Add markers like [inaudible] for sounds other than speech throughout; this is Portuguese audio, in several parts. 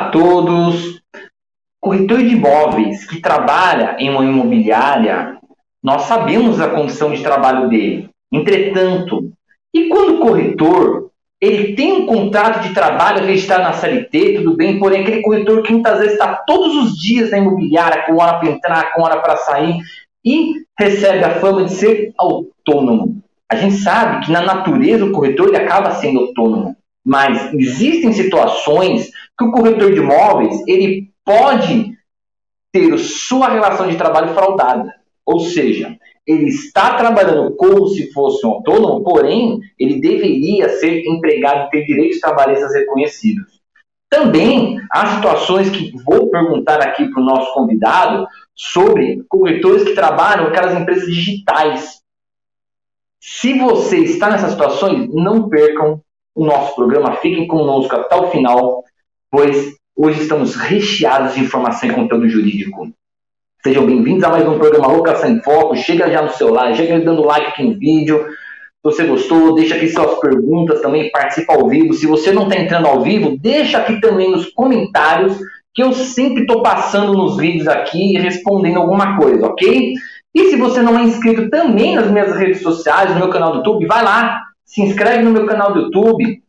Olá a todos. Corretor de imóveis que trabalha em uma imobiliária, nós sabemos a condição de trabalho dele. Entretanto, e quando o corretor ele tem um contrato de trabalho registrado na CLT, tudo bem, porém aquele corretor que muitas vezes está todos os dias na imobiliária, com hora para entrar, com hora para sair, e recebe a fama de ser autônomo. A gente sabe que na natureza o corretor ele acaba sendo autônomo, mas existem situações que o corretor de imóveis ele pode ter sua relação de trabalho fraudada, ou seja, ele está trabalhando como se fosse um autônomo, porém ele deveria ser empregado e ter direitos trabalhistas reconhecidos. Também há situações que vou perguntar aqui para o nosso convidado sobre corretores que trabalham com aquelas empresas digitais. Se você está nessas situações, não percam o nosso programa, fiquem conosco até o final, pois hoje estamos recheados de informação e conteúdo jurídico. Sejam bem-vindos a mais um programa Locação em Foco. Chega já no celular, chega dando like aqui no vídeo. Se você gostou, deixa aqui suas perguntas também, participa ao vivo. Se você não está entrando ao vivo, deixa aqui também nos comentários, que eu sempre estou passando nos vídeos aqui e respondendo alguma coisa, ok? E se você não é inscrito também nas minhas redes sociais, no meu canal do YouTube, vai lá, se inscreve no meu canal do YouTube.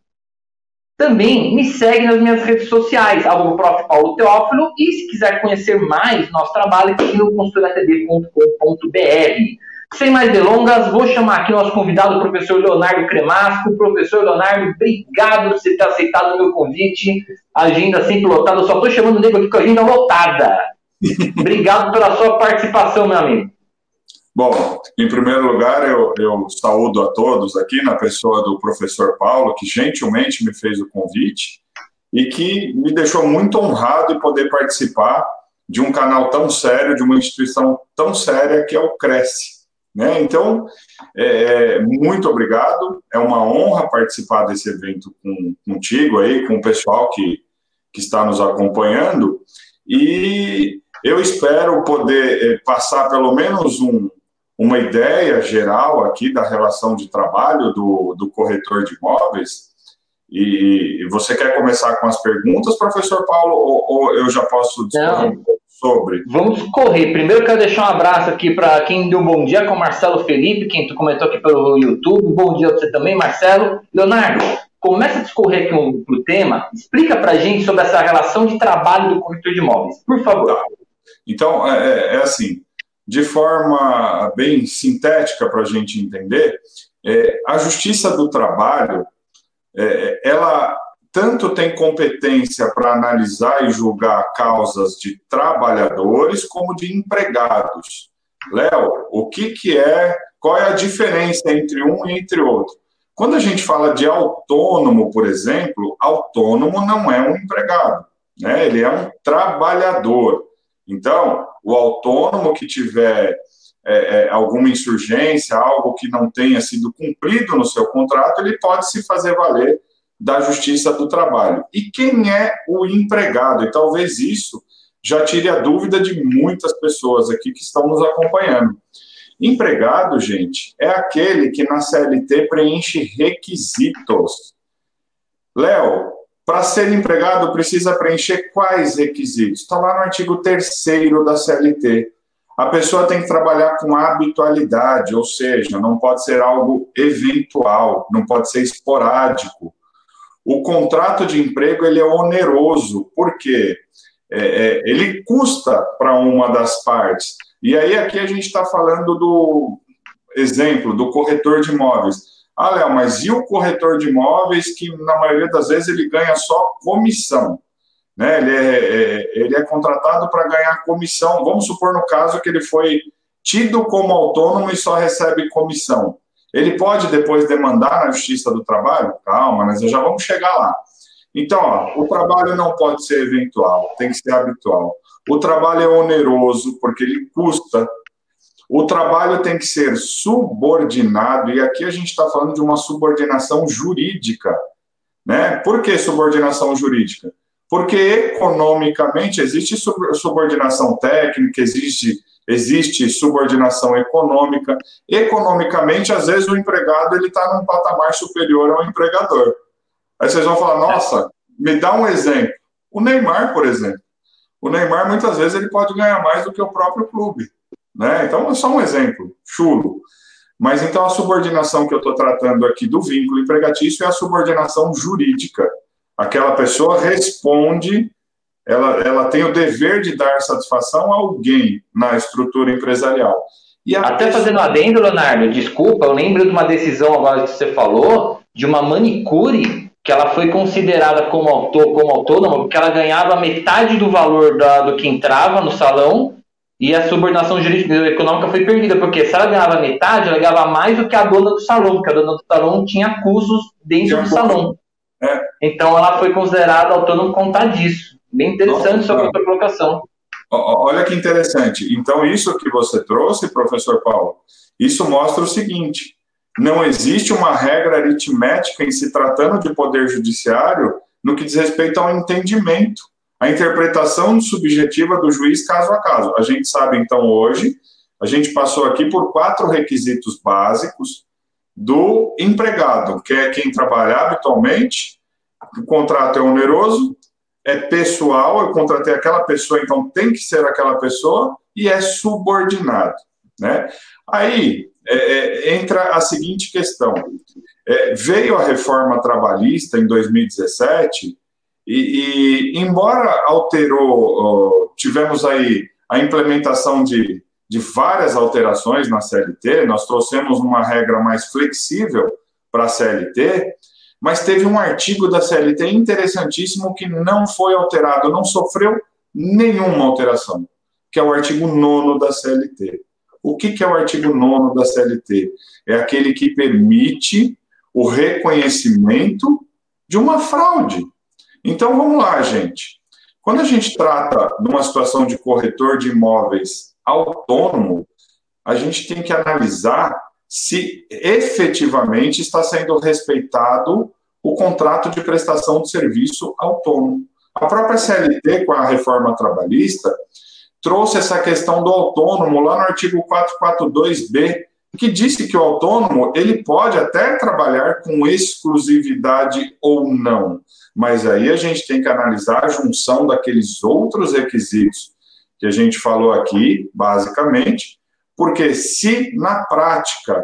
Também me segue nas minhas redes sociais, arroba prof. Paulo Teófilo, e se quiser conhecer mais nosso trabalho, aqui no consultoratd.com.br. Sem mais delongas, vou chamar aqui o nosso convidado, o professor Leonardo Cremasco. Professor Leonardo, obrigado por você ter aceitado o meu convite. Agenda sempre lotada, eu só estou chamando o nego aqui com a agenda lotada. [laughs] obrigado pela sua participação, meu amigo. Bom, em primeiro lugar, eu, eu saúdo a todos aqui, na pessoa do professor Paulo, que gentilmente me fez o convite e que me deixou muito honrado em poder participar de um canal tão sério, de uma instituição tão séria que é o Cresce. Né? Então, é, é, muito obrigado. É uma honra participar desse evento com, contigo aí, com o pessoal que, que está nos acompanhando. E eu espero poder é, passar pelo menos um, uma ideia geral aqui da relação de trabalho do, do corretor de imóveis. E você quer começar com as perguntas, professor Paulo, ou, ou eu já posso discorrer um pouco sobre? Vamos correr. Primeiro quero deixar um abraço aqui para quem deu um bom dia, com o Marcelo Felipe, quem tu comentou aqui pelo YouTube. Bom dia para você também, Marcelo. Leonardo, começa a discorrer aqui um, pro tema. Explica para a gente sobre essa relação de trabalho do corretor de imóveis, por favor. Tá. Então, é, é, é assim, de forma bem sintética para a gente entender, é, a justiça do trabalho, é, ela tanto tem competência para analisar e julgar causas de trabalhadores como de empregados. Léo, o que, que é, qual é a diferença entre um e entre outro? Quando a gente fala de autônomo, por exemplo, autônomo não é um empregado, né? ele é um trabalhador. Então, o autônomo que tiver é, é, alguma insurgência, algo que não tenha sido cumprido no seu contrato, ele pode se fazer valer da Justiça do Trabalho. E quem é o empregado? E talvez isso já tire a dúvida de muitas pessoas aqui que estão nos acompanhando. Empregado, gente, é aquele que na CLT preenche requisitos. Léo, para ser empregado precisa preencher quais requisitos? Está lá no artigo 3 da CLT. A pessoa tem que trabalhar com habitualidade, ou seja, não pode ser algo eventual, não pode ser esporádico o contrato de emprego ele é oneroso, porque é, é, ele custa para uma das partes. E aí aqui a gente está falando do exemplo do corretor de imóveis. Ah, Léo, mas e o corretor de imóveis que na maioria das vezes ele ganha só comissão? Né? Ele, é, é ele é contratado para ganhar comissão. Vamos supor no caso que ele foi tido como autônomo e só recebe comissão. Ele pode depois demandar na Justiça do Trabalho? Calma, mas já vamos chegar lá. Então, ó, o trabalho não pode ser eventual, tem que ser habitual. O trabalho é oneroso, porque ele custa. O trabalho tem que ser subordinado, e aqui a gente está falando de uma subordinação jurídica. Né? Por que subordinação jurídica? Porque economicamente existe subordinação técnica, existe existe subordinação econômica. Economicamente, às vezes o empregado ele está num patamar superior ao empregador. Aí vocês vão falar, nossa, me dá um exemplo. O Neymar, por exemplo. O Neymar, muitas vezes, ele pode ganhar mais do que o próprio clube. Né? Então, é só um exemplo, chulo. Mas então a subordinação que eu estou tratando aqui do vínculo empregatício é a subordinação jurídica. Aquela pessoa responde, ela, ela tem o dever de dar satisfação a alguém na estrutura empresarial. Até pessoa... fazendo adendo, Leonardo, desculpa, eu lembro de uma decisão agora que você falou, de uma manicure que ela foi considerada como, autor, como autônoma, porque ela ganhava metade do valor da, do que entrava no salão e a subordinação jurídica econômica foi perdida, porque se ela ganhava metade, ela ganhava mais do que a dona do salão, porque a dona do salão tinha custos dentro do salão. É. Então ela foi considerada autônoma por conta disso. Bem interessante Nossa, sua colocação. Olha que interessante. Então, isso que você trouxe, professor Paulo, isso mostra o seguinte: não existe uma regra aritmética em se tratando de poder judiciário no que diz respeito ao entendimento, a interpretação subjetiva do juiz caso a caso. A gente sabe, então, hoje, a gente passou aqui por quatro requisitos básicos do empregado, que é quem trabalha habitualmente, o contrato é oneroso, é pessoal, eu contratei aquela pessoa, então tem que ser aquela pessoa, e é subordinado. Né? Aí é, é, entra a seguinte questão: é, veio a reforma trabalhista em 2017, e, e embora alterou, tivemos aí a implementação de, de várias alterações na CLT, nós trouxemos uma regra mais flexível para a CLT, mas teve um artigo da CLT interessantíssimo que não foi alterado, não sofreu nenhuma alteração, que é o artigo 9 da CLT. O que, que é o artigo 9 da CLT? É aquele que permite o reconhecimento de uma fraude. Então vamos lá, gente. Quando a gente trata de uma situação de corretor de imóveis autônomo, a gente tem que analisar se efetivamente está sendo respeitado o contrato de prestação de serviço autônomo. A própria CLT, com a reforma trabalhista, trouxe essa questão do autônomo lá no artigo 442B, que disse que o autônomo ele pode até trabalhar com exclusividade ou não, mas aí a gente tem que analisar a junção daqueles outros requisitos que a gente falou aqui, basicamente, porque se na prática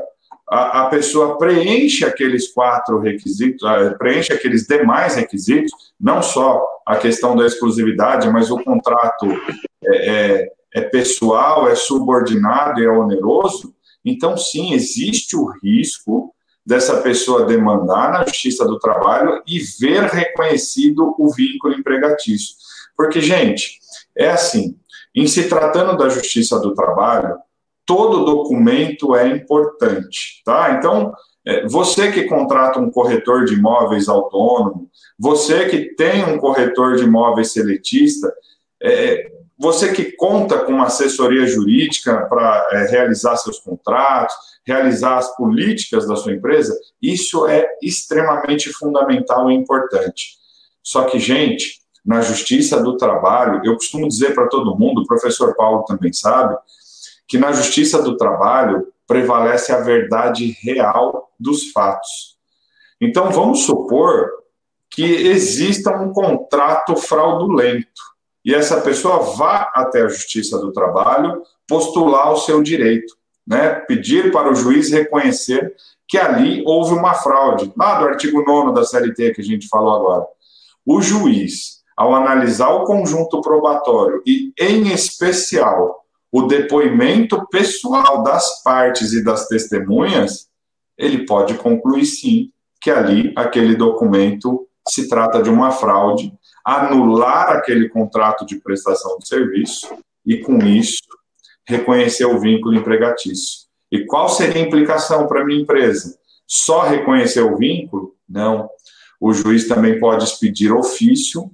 a, a pessoa preenche aqueles quatro requisitos, preenche aqueles demais requisitos, não só a questão da exclusividade, mas o contrato é, é, é pessoal, é subordinado e é oneroso, então sim, existe o risco dessa pessoa demandar na Justiça do Trabalho e ver reconhecido o vínculo empregatício. Porque, gente, é assim, em se tratando da Justiça do Trabalho, todo documento é importante, tá? Então, é, você que contrata um corretor de imóveis autônomo, você que tem um corretor de imóveis seletista, é, você que conta com uma assessoria jurídica para é, realizar seus contratos, realizar as políticas da sua empresa, isso é extremamente fundamental e importante. Só que, gente, na justiça do trabalho, eu costumo dizer para todo mundo, o professor Paulo também sabe, que na justiça do trabalho prevalece a verdade real dos fatos. Então, vamos supor que exista um contrato fraudulento e essa pessoa vá até a justiça do trabalho postular o seu direito, né? pedir para o juiz reconhecer que ali houve uma fraude, lá do artigo 9 da CLT que a gente falou agora. O juiz, ao analisar o conjunto probatório e, em especial, o depoimento pessoal das partes e das testemunhas, ele pode concluir sim que ali aquele documento se trata de uma fraude, anular aquele contrato de prestação de serviço e, com isso, reconhecer o vínculo empregatício. E qual seria a implicação para a minha empresa? Só reconhecer o vínculo? Não. O juiz também pode expedir ofício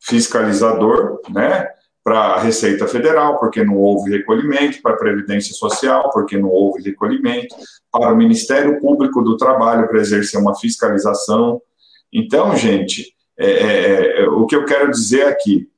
fiscalizador, né? para a Receita Federal, porque não houve recolhimento, para a Previdência Social, porque não houve recolhimento, para o Ministério Público do Trabalho, para exercer uma fiscalização. Então, gente, é, é, é, o que eu quero dizer aqui,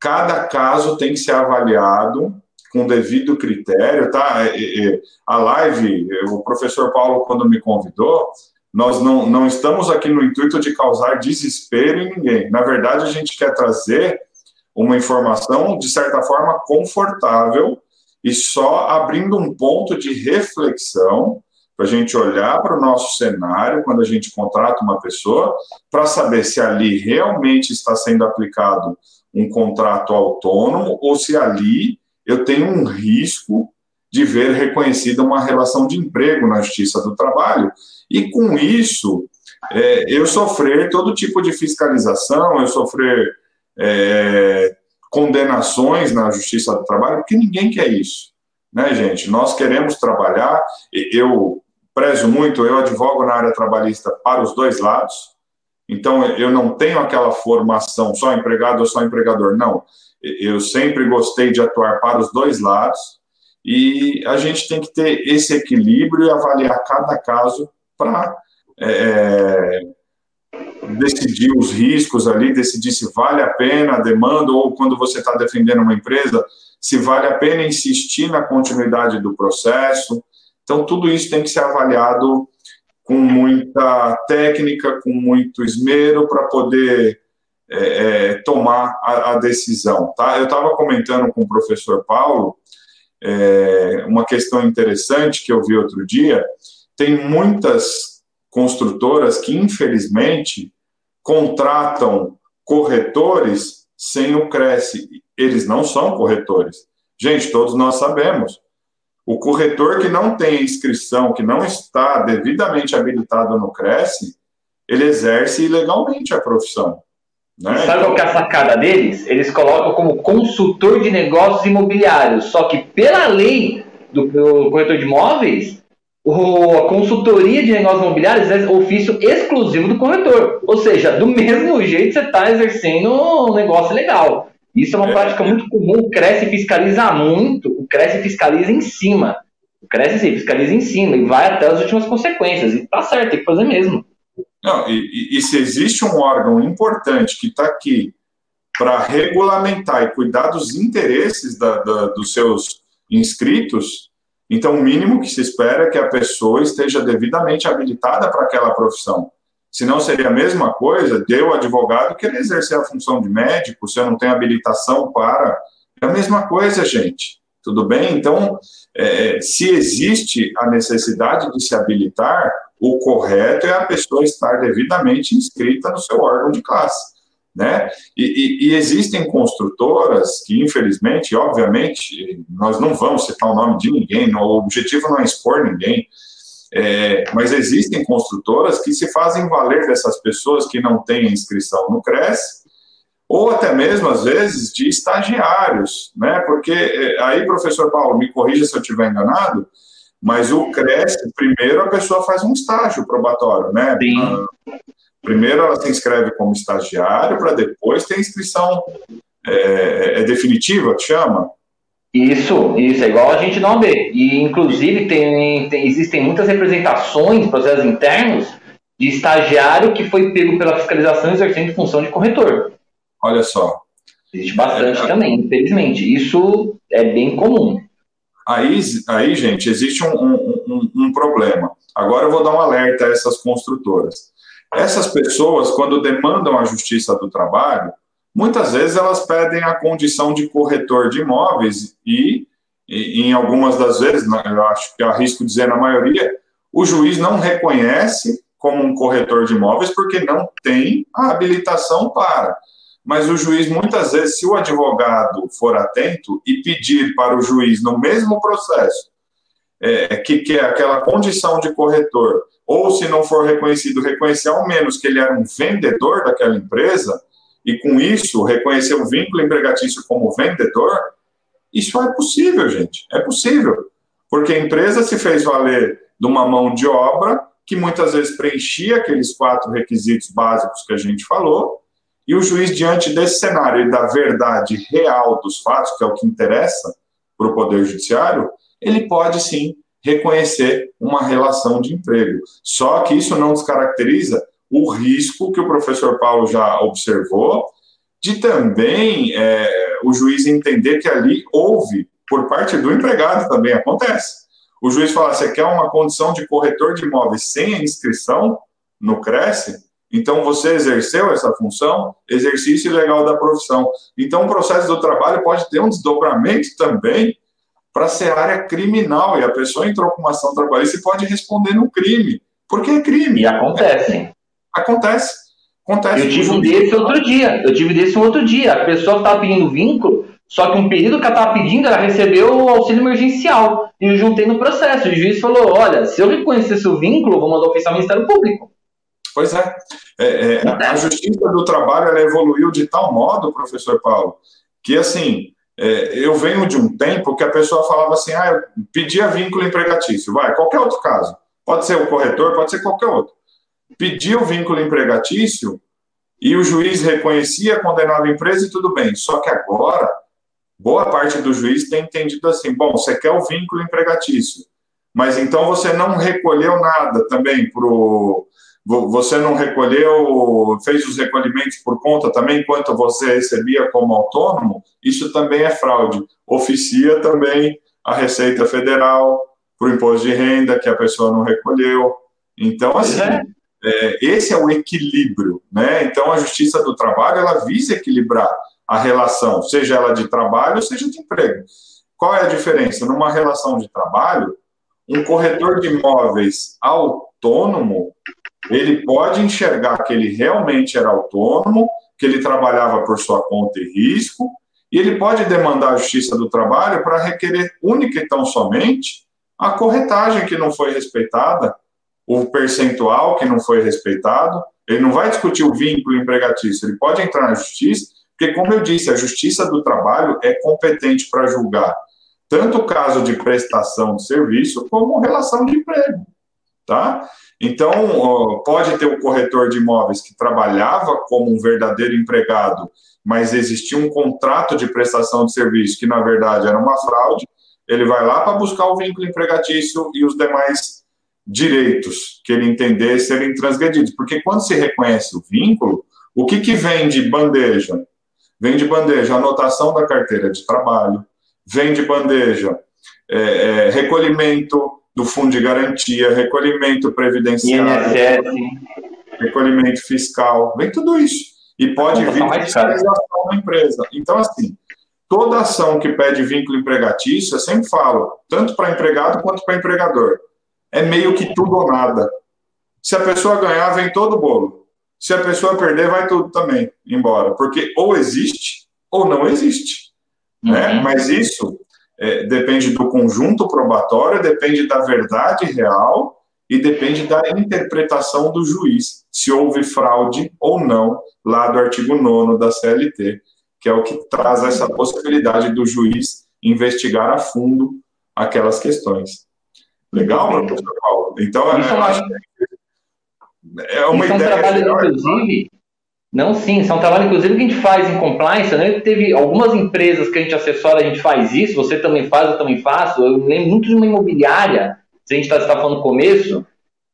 cada caso tem que ser avaliado com devido critério, tá? É, é, a live, o professor Paulo, quando me convidou, nós não, não estamos aqui no intuito de causar desespero em ninguém. Na verdade, a gente quer trazer uma informação, de certa forma, confortável e só abrindo um ponto de reflexão para a gente olhar para o nosso cenário quando a gente contrata uma pessoa, para saber se ali realmente está sendo aplicado um contrato autônomo ou se ali eu tenho um risco de ver reconhecida uma relação de emprego na Justiça do Trabalho. E com isso, é, eu sofrer todo tipo de fiscalização, eu sofrer é, condenações na Justiça do Trabalho, porque ninguém quer isso. Né, gente? Nós queremos trabalhar, eu prezo muito, eu advogo na área trabalhista para os dois lados, então eu não tenho aquela formação só empregado ou só empregador, não. Eu sempre gostei de atuar para os dois lados, e a gente tem que ter esse equilíbrio e avaliar cada caso para é, decidir os riscos ali, decidir se vale a pena a demanda ou quando você está defendendo uma empresa, se vale a pena insistir na continuidade do processo. Então, tudo isso tem que ser avaliado com muita técnica, com muito esmero para poder é, é, tomar a, a, decisão. Tá? Eu estava comentando com o professor Paulo é, uma questão interessante que eu vi outro dia: tem muitas construtoras que, infelizmente, contratam corretores sem o Cresce. Eles não são corretores. Gente, todos nós sabemos. O corretor que não tem inscrição, que não está devidamente habilitado no Cresce, ele exerce ilegalmente a profissão. Né? Sabe qual é a sacada deles? Eles colocam como consultor de negócios imobiliários. Só que pela lei do, do corretor de imóveis, o, a consultoria de negócios imobiliários é ofício exclusivo do corretor. Ou seja, do [laughs] mesmo jeito você está exercendo um negócio legal. Isso é uma é. prática muito comum. O Cresce fiscaliza muito. O Cresce fiscaliza em cima. O Cresce sim, fiscaliza em cima e vai até as últimas consequências. E tá certo, tem que fazer mesmo. Não, e, e, se existe um órgão importante que está aqui para regulamentar e cuidar dos interesses da, da, dos seus inscritos, então o mínimo que se espera é que a pessoa esteja devidamente habilitada para aquela profissão. Senão seria a mesma coisa de eu, advogado, querer exercer a função de médico se eu não tenho habilitação para. É a mesma coisa, gente. Tudo bem? Então, é, se existe a necessidade de se habilitar, o correto é a pessoa estar devidamente inscrita no seu órgão de classe. Né? E, e, e, existem construtoras que, infelizmente, obviamente, nós não vamos citar o nome de ninguém, o objetivo não é expor ninguém, é, mas existem construtoras que se fazem valer dessas pessoas que não têm inscrição no CRES, ou até mesmo, às vezes, de estagiários, né? Porque é, aí, professor Paulo, me corrija se eu estiver enganado, mas o CRESP, primeiro a pessoa faz um estágio probatório, né? Sim. Ah, primeiro ela se inscreve como estagiário, para depois ter inscrição é, é, definitiva, que chama? Isso, isso, é igual a gente não vê. E, inclusive, tem, tem, existem muitas representações, processos internos, de estagiário que foi pego pela fiscalização exercendo função de corretor. Olha só. Existe bastante é, também, infelizmente. Isso é bem comum. Aí, aí gente, existe um, um, um, um problema. Agora eu vou dar um alerta a essas construtoras. Essas pessoas, quando demandam a justiça do trabalho, muitas vezes elas pedem a condição de corretor de imóveis e, e em algumas das vezes, eu acho que arrisco dizer na maioria, o juiz não reconhece como um corretor de imóveis porque não tem a habilitação para. Mas o juiz, muitas vezes, se o advogado for atento e pedir para o juiz, no mesmo processo, é, que quer aquela condição de corretor, ou se não for reconhecido, reconhecer ao menos que ele era um vendedor daquela empresa, e com isso reconhecer o vínculo empregatício como vendedor, isso é possível, gente, é possível, porque a empresa se fez valer de uma mão de obra que muitas vezes preenchia aqueles quatro requisitos básicos que a gente falou, e o juiz, diante desse cenário e da verdade real dos fatos, que é o que interessa para o Poder Judiciário, ele pode sim reconhecer uma relação de emprego. Só que isso não descaracteriza o risco que o professor Paulo já observou de também é, o juiz entender que ali houve, por parte do empregado também acontece, o juiz fala: você quer uma condição de corretor de imóveis sem a inscrição no Cresce? Então, você exerceu essa função, exercício legal da profissão. Então, o processo do trabalho pode ter um desdobramento também para ser área criminal, e a pessoa entrou com uma ação trabalhista e pode responder no crime, porque é crime. E acontece. Acontece. Acontece. Eu tive um desse outro dia. Eu tive desse outro dia. A pessoa estava pedindo vínculo, só que um período que ela estava pedindo, ela recebeu o auxílio emergencial. E eu juntei no processo. O juiz falou: olha, se eu reconhecer seu vínculo, eu vou mandar oficial ao Ministério Público. Pois é. é, é a justiça do trabalho ela evoluiu de tal modo, professor Paulo, que assim, é, eu venho de um tempo que a pessoa falava assim: ah, eu pedia vínculo empregatício, vai, qualquer outro caso. Pode ser o corretor, pode ser qualquer outro. Pedia o vínculo empregatício e o juiz reconhecia, condenava a empresa e tudo bem. Só que agora, boa parte do juiz tem entendido assim: bom, você quer o vínculo empregatício, mas então você não recolheu nada também para o você não recolheu, fez os recolhimentos por conta também, enquanto você recebia como autônomo, isso também é fraude. Oficia também a Receita Federal por imposto de renda que a pessoa não recolheu. Então, assim, é. É, esse é o equilíbrio, né? Então, a Justiça do Trabalho, ela visa equilibrar a relação, seja ela de trabalho, seja de emprego. Qual é a diferença? Numa relação de trabalho, um corretor de imóveis autônomo, ele pode enxergar que ele realmente era autônomo, que ele trabalhava por sua conta e risco, e ele pode demandar a Justiça do Trabalho para requerer única e tão somente a corretagem que não foi respeitada, o percentual que não foi respeitado. Ele não vai discutir o vínculo empregatício, ele pode entrar na Justiça, porque, como eu disse, a Justiça do Trabalho é competente para julgar tanto o caso de prestação de serviço como relação de emprego, tá? Então, pode ter um corretor de imóveis que trabalhava como um verdadeiro empregado, mas existia um contrato de prestação de serviço que, na verdade, era uma fraude. Ele vai lá para buscar o vínculo empregatício e os demais direitos que ele entender serem transgredidos. Porque quando se reconhece o vínculo, o que, que vem de bandeja? Vem de bandeja anotação da carteira de trabalho, vem de bandeja é, é, recolhimento do fundo de garantia, recolhimento previdenciário, recolhimento fiscal, vem tudo isso. E pode vir vir fiscalização da empresa. Então, assim, toda ação que pede vínculo empregatício, eu sempre falo, tanto para empregado quanto para empregador, é meio que tudo ou nada. Se a pessoa ganhar, vem todo o bolo. Se a pessoa perder, vai tudo também embora. Porque ou existe ou não existe. Né? Uhum. Né? Mas isso é, depende do conjunto probatório, depende da verdade real e depende da interpretação do juiz, se houve fraude ou não, lá do artigo 9 da CLT, que é o que traz essa possibilidade do juiz investigar a fundo aquelas questões. Legal, professor Paulo? Então, é, é uma Isso ideia. É um trabalho, inclusive, não, sim, isso é um trabalho, inclusive, que a gente faz em compliance. Né? Teve algumas empresas que a gente assessora, a gente faz isso, você também faz, eu também faço. Eu lembro muito de uma imobiliária, se a gente está tá falando no começo,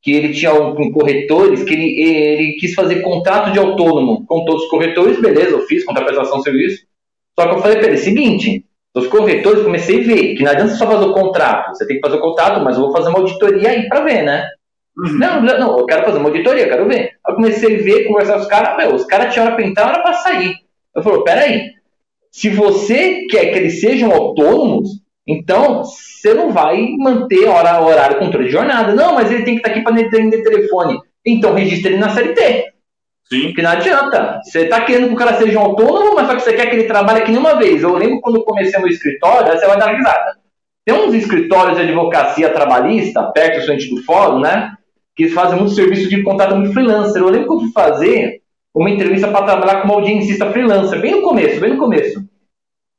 que ele tinha um, corretores, que ele, ele quis fazer contrato de autônomo com todos os corretores, beleza, eu fiz, contraprestação de serviço. Só que eu falei para ele, seguinte, os corretores, comecei a ver que não adianta só fazer o contrato, você tem que fazer o contrato, mas eu vou fazer uma auditoria aí para ver, né? Uhum. Não, não, eu quero fazer uma auditoria, quero ver. Aí eu comecei a ver, conversar com os caras, meu, os caras tinham hora pra entrar, hora pra sair. Eu falei, peraí, se você quer que eles sejam autônomos, então você não vai manter hora, horário, controle de jornada. Não, mas ele tem que estar aqui para atender telefone. Então registre ele na CLT. Sim. Porque não adianta. Você está querendo que o cara seja um autônomo, mas só que você quer que ele trabalhe aqui nenhuma vez. Eu lembro quando comecei meu escritório, aí você vai dar risada. Tem uns escritórios de advocacia trabalhista, perto do frente do fórum, né? que fazem muito serviço de contato muito freelancer. Eu lembro que eu fui fazer uma entrevista para trabalhar como audiencista freelancer, bem no começo, bem no começo.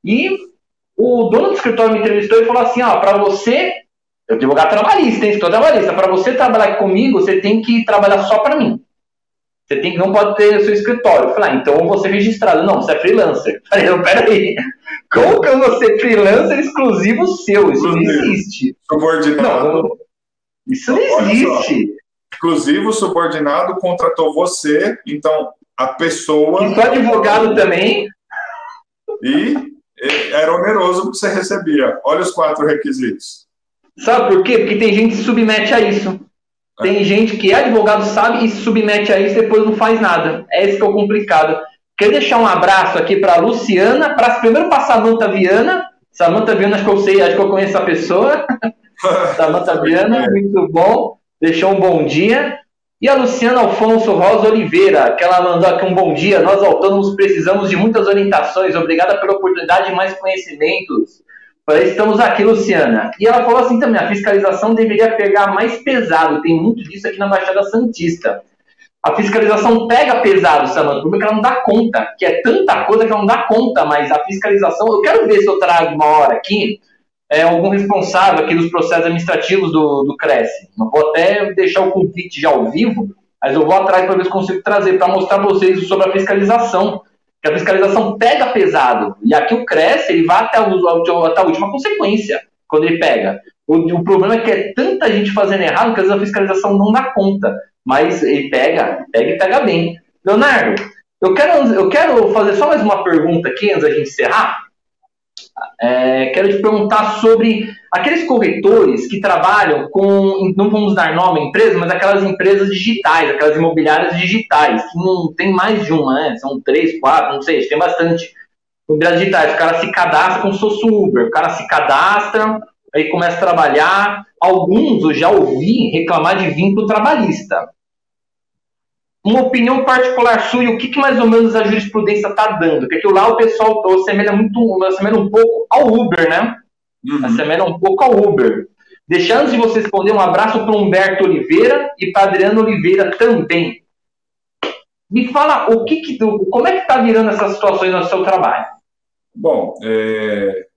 E o dono do escritório me entrevistou e falou assim: ó, para você, eu advogado trabalhista, hein, escritório trabalhista, para você trabalhar comigo, você tem que trabalhar só para mim. Você tem que não pode ter seu escritório. Eu falei, ah, então eu vou ser registrado. Não, você é freelancer. [laughs] Eu falei, não, peraí. Como que eu vou ser freelancer exclusivo seu? Isso não existe. Subordinado. Não, isso não existe. Inclusive, o subordinado contratou você, então a pessoa. E advogado também. E era oneroso que você recebia. Olha os quatro requisitos. Sabe por quê? Porque tem gente que se submete a isso. Tem gente que é advogado, sabe, e se submete a isso e depois não faz nada. É isso que é o complicado. Quero deixar um abraço aqui para Luciana, para primeiro para Samanta Viana. Samanta Viana, acho que eu sei, acho que eu conheço a pessoa. [laughs] Samanta Viana, muito bom. Deixou um bom dia. E a Luciana Alfonso Rosa Oliveira, que ela mandou aqui um bom dia. Nós autônomos precisamos de muitas orientações. Obrigada pela oportunidade e mais conhecimentos. Estamos aqui, Luciana. E ela falou assim também: a fiscalização deveria pegar mais pesado. Tem muito disso aqui na Baixada Santista. A fiscalização pega pesado, Samanta, porque ela não dá conta, que é tanta coisa que ela não dá conta, mas a fiscalização. Eu quero ver se eu trago uma hora aqui é, algum responsável aqui dos processos administrativos do, do Cresce. Eu vou até deixar o convite já ao vivo, mas eu vou atrás para ver se consigo trazer, para mostrar para vocês sobre a fiscalização a fiscalização pega pesado. E aqui o Cresce, ele vai até, o, até a última consequência quando ele pega. O, o, problema é que é tanta gente fazendo errado que às vezes a fiscalização não dá conta. Mas ele pega, pega e pega bem. Leonardo, eu quero, eu quero fazer só mais uma pergunta aqui antes da gente encerrar. É, quero te perguntar sobre aqueles corretores que trabalham com, não vamos dar nome à empresa, mas aquelas empresas digitais, aquelas imobiliárias digitais, que não tem mais de uma, né? São três, quatro, não sei, tem bastante imobiliárias digitais. O cara se cadastra como se fosse Uber, o cara se cadastra, aí começa a trabalhar. Alguns eu já ouvi reclamar de vínculo trabalhista uma opinião particular sua e o que, que mais ou menos a jurisprudência está dando? Porque lá o pessoal assemelha muito, assemelha um pouco ao Uber, né? Uhum. Assemelha um pouco ao Uber. Deixando de você responder, um abraço para Humberto Oliveira e para Adriano Oliveira também. Me fala o que, que como é que está virando essas situações no seu trabalho? Bom, é,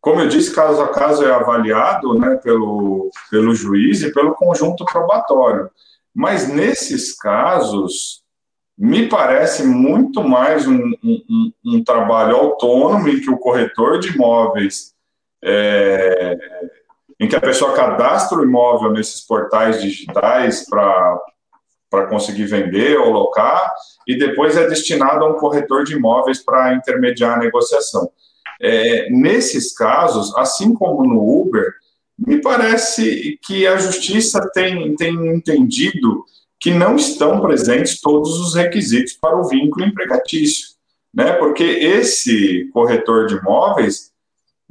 como eu disse, caso a caso é avaliado né, pelo, pelo juiz e pelo conjunto probatório. Mas nesses casos, me parece muito mais um, um, um trabalho autônomo em que o corretor de imóveis, é, em que a pessoa cadastra o imóvel nesses portais digitais para conseguir vender ou locar, e depois é destinado a um corretor de imóveis para intermediar a negociação. É, nesses casos, assim como no Uber, me parece que a justiça tem, tem entendido que não estão presentes todos os requisitos para o vínculo empregatício, né? Porque esse corretor de imóveis,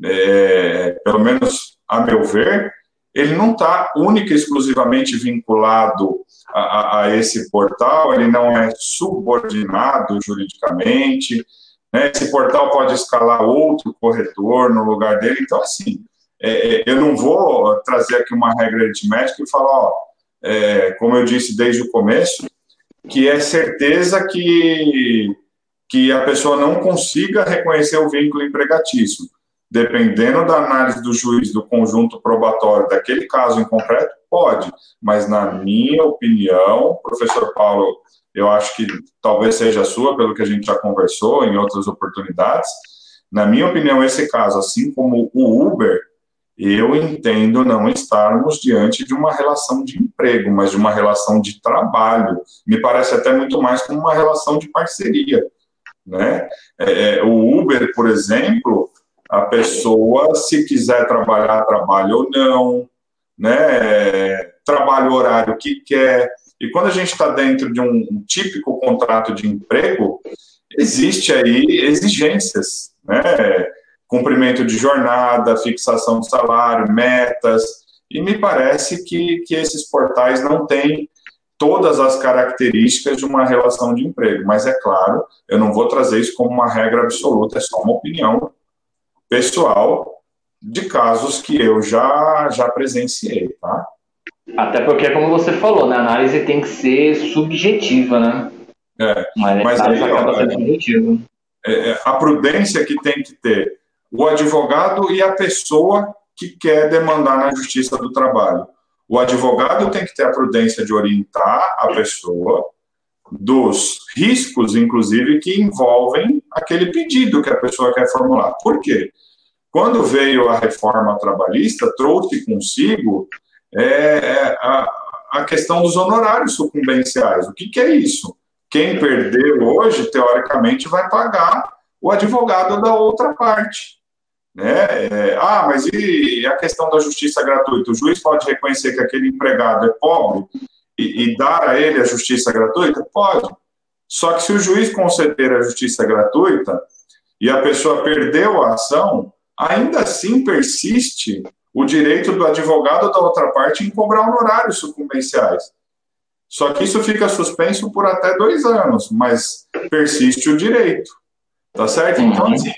é, pelo menos a meu ver, ele não está única e exclusivamente vinculado a, a, a, esse portal, ele não é subordinado juridicamente, né? esse portal pode escalar outro corretor no lugar dele, então, assim, é, é, eu não vou trazer aqui uma regra aritmética e falar, ó, é, como eu disse desde o começo, que é certeza que, que a pessoa não consiga reconhecer o vínculo empregatício. Dependendo da análise do juiz do conjunto probatório daquele caso em concreto, pode, mas na minha opinião, professor Paulo, eu acho que talvez seja a sua, pelo que a gente já conversou em outras oportunidades, na minha opinião, esse caso, assim como o Uber, eu entendo não estarmos diante de uma relação de emprego, mas de uma relação de trabalho. Me parece até muito mais como uma relação de parceria. Né? É, é o Uber, por exemplo, a pessoa, se quiser trabalhar, trabalha ou não, né? trabalha o horário que quer. E quando a gente está dentro de um típico contrato de emprego, existe aí exigências, né? Cumprimento de jornada, fixação de salário, metas, e me parece que, que esses portais não têm todas as características de uma relação de emprego. Mas é claro, eu não vou trazer isso como uma regra absoluta, é só uma opinião pessoal de casos que eu já, já presenciei, tá? Até porque, como você falou, né, a análise tem que ser subjetiva, né? É, mas, mas aí, acaba sendo subjetiva. É, é, a prudência que tem que ter o advogado e a pessoa que quer demandar na Justiça do Trabalho. O advogado tem que ter a prudência de orientar a pessoa dos riscos, inclusive, que envolvem aquele pedido que a pessoa quer formular. Por quê? Quando veio a reforma trabalhista, trouxe consigo é, é a, a questão dos honorários sucumbenciais. O que, que é isso? Quem perdeu hoje, teoricamente, vai pagar o advogado da outra parte. Né? É, ah, mas e a questão da justiça gratuita? O juiz pode reconhecer que aquele empregado é pobre e, e dar a ele a justiça gratuita? Pode. Só que se o juiz conceder a justiça gratuita e a pessoa perdeu a ação, ainda assim persiste o direito do advogado da outra parte em cobrar honorários sucumbenciais. Só que isso fica suspenso por até dois anos, mas persiste o direito. Tá certo? Então, uhum. assim,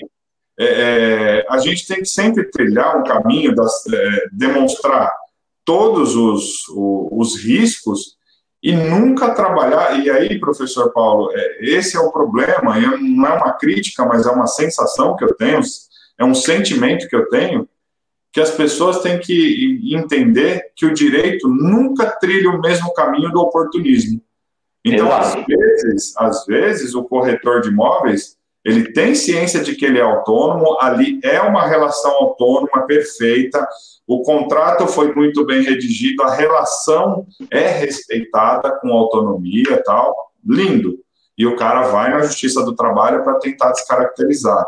é, é, a gente tem que sempre trilhar um caminho, das, é, demonstrar todos os, os, os, riscos e nunca trabalhar. E aí, professor Paulo, é, esse é o problema, não é uma crítica, mas é uma sensação que eu tenho, é um sentimento que eu tenho, que as pessoas têm que entender que o direito nunca trilha o mesmo caminho do oportunismo. Então, às vezes, às vezes, o corretor de imóveis ele tem ciência de que ele é autônomo, ali é uma relação autônoma perfeita, o contrato foi muito bem redigido, a relação é respeitada com autonomia tal, lindo. E o cara vai na Justiça do Trabalho para tentar descaracterizar.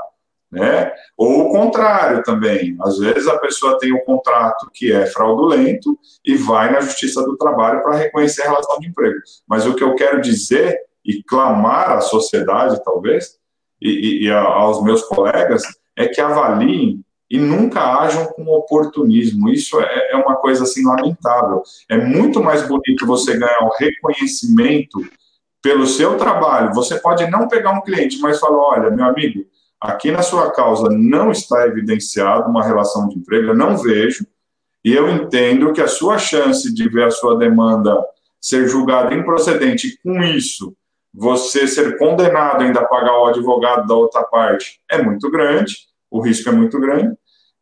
Né? Ou o contrário também. Às vezes a pessoa tem um contrato que é fraudulento e vai na Justiça do Trabalho para reconhecer a relação de emprego. Mas o que eu quero dizer e clamar à sociedade, talvez, e, e, aos meus colegas é que avaliem e nunca ajam com oportunismo. Isso é, é uma coisa assim lamentável. É muito mais bonito você ganhar o reconhecimento pelo seu trabalho. Você pode não pegar um cliente, mas falar: olha, meu amigo, aqui na sua causa não está evidenciado uma relação de emprego, eu não vejo, e eu entendo que a sua chance de ver a sua demanda ser julgada improcedente com isso você ser condenado ainda a pagar o advogado da outra parte é muito grande, o risco é muito grande.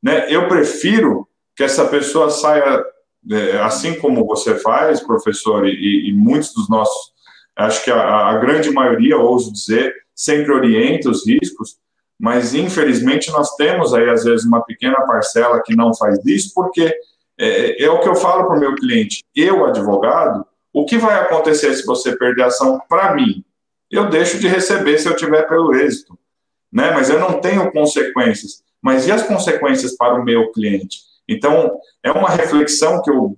Né? Eu prefiro que essa pessoa saia, é, assim como você faz, professor, e, e muitos dos nossos, acho que a, a, grande maioria, ouso dizer, sempre orienta os riscos, mas infelizmente nós temos aí, às vezes, uma pequena parcela que não faz isso, porque é, é o que eu falo para o meu cliente, eu, advogado, o que vai acontecer se você perder a ação para mim? Eu deixo de receber se eu tiver pelo êxito, né? Mas eu não tenho consequências. Mas e as consequências para o meu cliente? Então, é uma reflexão que eu,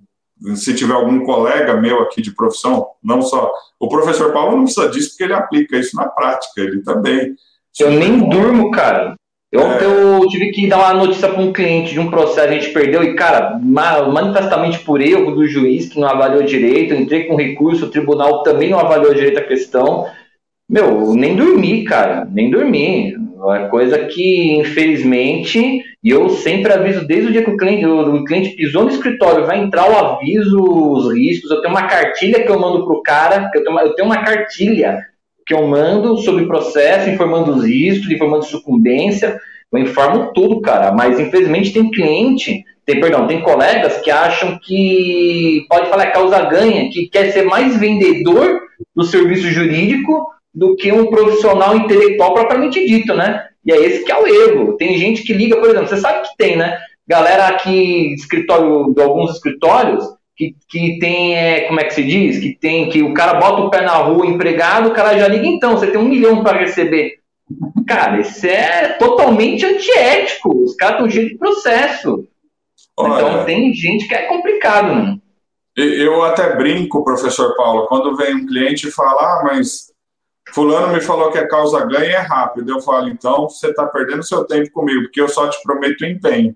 se tiver algum colega meu aqui de profissão, não só. O professor Paulo não precisa disso, porque ele aplica isso na prática, ele também. Eu nem durmo, cara. Eu, é... eu tive que dar uma notícia para um cliente de um processo que a gente perdeu e, cara, manifestamente por erro do juiz que não avaliou direito, eu entrei com recurso, o tribunal também não avaliou direito a questão. Meu, nem dormi, cara, nem dormi. É coisa que, infelizmente, e eu sempre aviso desde o dia que o cliente, o, cliente pisou no escritório, vai entrar o aviso, os riscos. Eu tenho uma cartilha que eu mando pro cara, eu tenho uma, eu tenho uma cartilha que eu mando sobre processo, informando os riscos, informando sucumbência, eu informo tudo, cara. Mas infelizmente tem cliente, tem, perdão, tem colegas que acham que pode falar causa ganha, que quer ser mais vendedor do serviço jurídico do que um profissional intelectual propriamente dito, né? E é esse que é o erro. Tem gente que liga, por exemplo, você sabe que tem, né? Galera aqui, escritório, de alguns escritórios, que, que tem, é, como é que se diz? Que tem, que o cara bota o pé na rua, empregado, o cara já liga, então, você tem um milhão para receber. Cara, isso é totalmente antiético. Os caras estão cheios de processo. Olha, então tem gente que é complicado, né? Eu até brinco, professor Paulo, quando vem um cliente e fala, ah, mas Fulano me falou que a causa ganha é rápido. Eu falo, então você está perdendo seu tempo comigo, porque eu só te prometo empenho.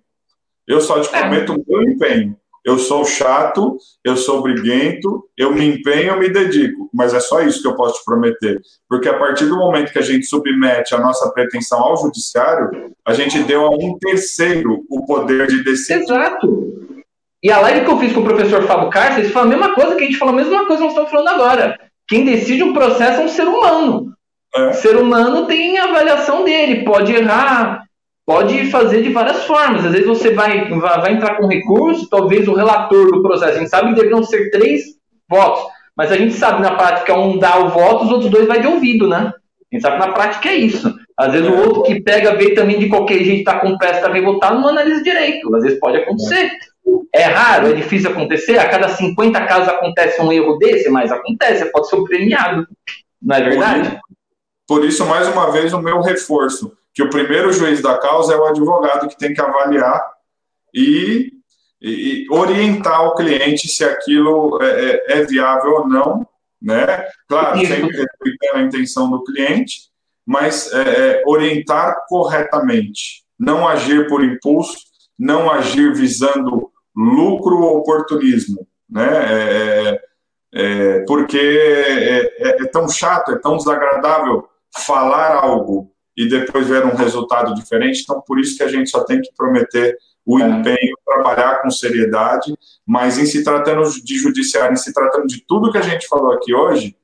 Eu só te é. prometo o meu empenho. Eu sou chato, eu sou briguento, eu me empenho, eu me dedico. Mas é só isso que eu posso te prometer. Porque a partir do momento que a gente submete a nossa pretensão ao judiciário, a gente deu a um terceiro o poder de decidir. Exato. E a live que eu fiz com o professor Fábio Cárceres foi a mesma coisa que a gente falou, a mesma coisa que nós estamos falando agora. Quem decide o processo é um ser humano. É. O ser humano tem a avaliação dele, pode errar, pode fazer de várias formas. Às vezes você vai, vai, entrar com recurso, talvez o relator do processo. A gente sabe que deveriam ser três votos, mas a gente sabe na prática um dá o voto, os outros dois vai de ouvido, né? A gente sabe que na prática é isso. Às vezes o outro que pega, vê também de qualquer jeito, tá com pressa, vem votar, não analisa direito. Às vezes pode acontecer. É raro, é difícil acontecer. A cada 50 casos acontece um erro desse, mas acontece, pode ser premiado. Não é verdade? Por isso, mais uma vez, o meu reforço, que o primeiro juiz da causa é o advogado que tem que avaliar e, e orientar o cliente se aquilo é, é, é viável ou não, né? Claro, sempre respeitando a intenção do cliente, mas é, é, orientar corretamente, não agir por impulso, não agir visando lucro ou oportunismo, né? É, é, porque é, tão chato, é tão desagradável falar algo e depois ver um resultado diferente. Então, por isso que a gente só tem que prometer o é. empenho, trabalhar com seriedade, mas em se tratando de judiciário, em se tratando de tudo que a gente falou aqui hoje,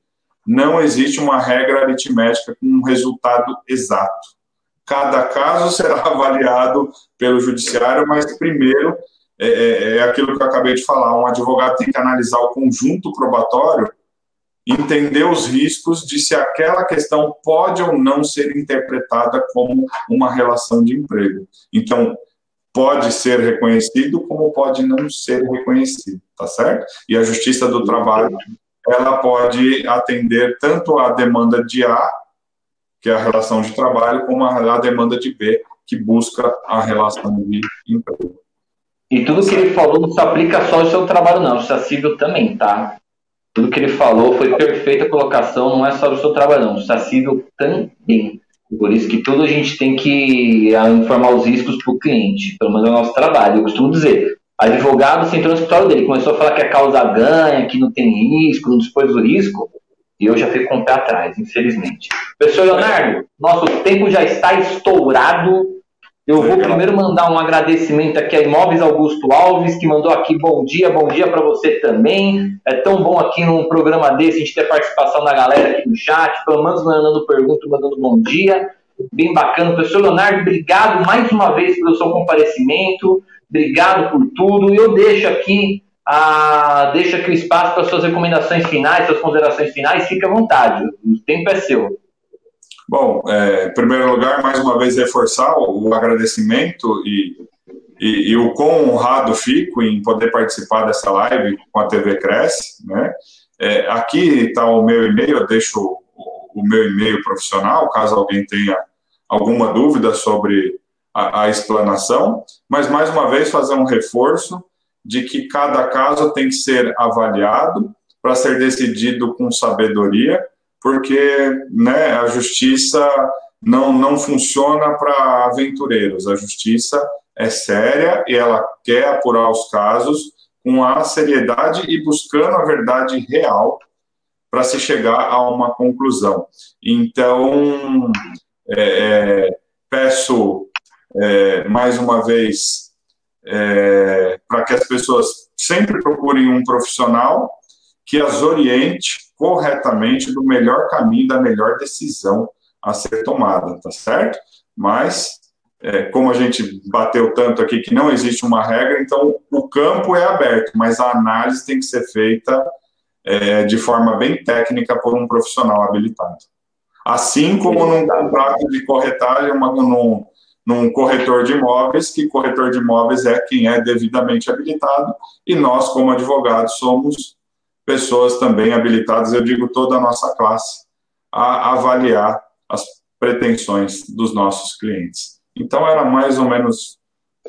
não existe uma regra aritmética com um resultado exato. Cada caso será [laughs] avaliado pelo judiciário, mas primeiro é, é, é aquilo que eu acabei de falar: um advogado tem que analisar o conjunto probatório entender os riscos de se aquela questão pode ou não ser interpretada como uma relação de emprego. Então, pode ser reconhecido como pode não ser reconhecido, tá certo? E a Justiça do Trabalho, ela pode atender tanto a demanda de A, que é a relação de trabalho, como a, demanda de B, que busca a relação de emprego. E tudo que ele falou não se aplica só ao seu trabalho, não. Isso é civil também, tá? Tudo que ele falou foi perfeita colocação, não é só do seu trabalho, não. Sacível também. Por isso que tudo a gente tem que ah, informar os riscos para o cliente, pelo menos é o nosso trabalho. Eu costumo dizer, advogado você entrou no escritório dele, começou a falar que a causa ganha, que não tem risco, não dispôs do risco, e eu já fico com o pé atrás, infelizmente. Professor Leonardo, nosso tempo já está estourado. Eu vou primeiro mandar um agradecimento aqui a Imóveis Augusto Alves, que mandou aqui bom dia, bom dia para você também. É tão bom aqui num programa desse a gente ter participação da galera aqui no chat, pelo menos mandando pergunta, mandando bom dia. Bem bacana. Professor Leonardo, obrigado mais uma vez pelo seu comparecimento, obrigado por tudo. Eu deixo aqui, a, deixo aqui o espaço para suas recomendações finais, suas considerações finais, fique à vontade, o tempo é seu. Bom, é, em primeiro lugar, mais uma vez reforçar o, agradecimento e, e, e, o quão honrado fico em poder participar dessa live com a TV Cresce. Né? É, aqui está o meu e-mail, eu deixo o, o meu e-mail profissional, caso alguém tenha alguma dúvida sobre a, a explanação, mas mais uma vez fazer um reforço de que cada caso tem que ser avaliado para ser decidido com sabedoria porque né, a justiça não, não funciona para aventureiros. A justiça é séria e ela quer apurar os casos com a seriedade e buscando a verdade real para se chegar a uma conclusão. Então, é, é, peço é, mais uma vez é, para que as pessoas sempre procurem um profissional que as oriente corretamente do melhor caminho, da melhor decisão a ser tomada, tá certo? Mas, é, como a gente bateu tanto aqui que não existe uma regra, então o campo é aberto, mas a análise tem que ser feita é, de forma bem técnica por um profissional habilitado. Assim como num contrato de corretagem, uma, num, num corretor de imóveis, que corretor de imóveis é quem é devidamente habilitado, e nós, como advogados, somos pessoas também habilitadas, eu digo toda a nossa classe, a avaliar as pretensões dos nossos clientes. Então, era mais ou menos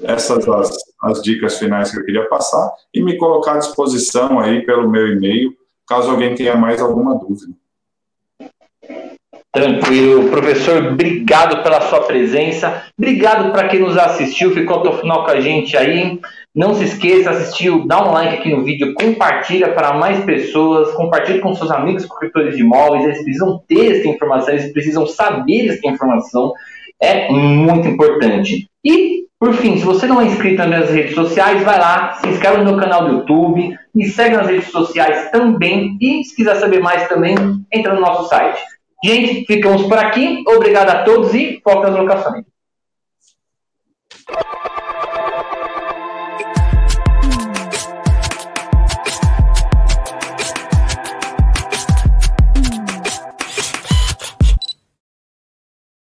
essas as, as dicas finais que eu queria passar e me colocar à disposição aí pelo meu e-mail, caso alguém tenha mais alguma dúvida. Tranquilo. Professor, obrigado pela sua presença. Obrigado para quem nos assistiu, ficou até o final com a gente aí. Não se esqueça, assistiu, dá um like aqui no vídeo, compartilha para mais pessoas, compartilhe com seus amigos corretores de imóveis, eles precisam ter essa informação, eles precisam saber essa informação, é muito importante. E, por fim, se você não é inscrito nas minhas redes sociais, vai lá, se inscreve no meu canal do YouTube, me segue nas redes sociais também, e se quiser saber mais também, entra no nosso site. Gente, ficamos por aqui, obrigado a todos e foco nas locações.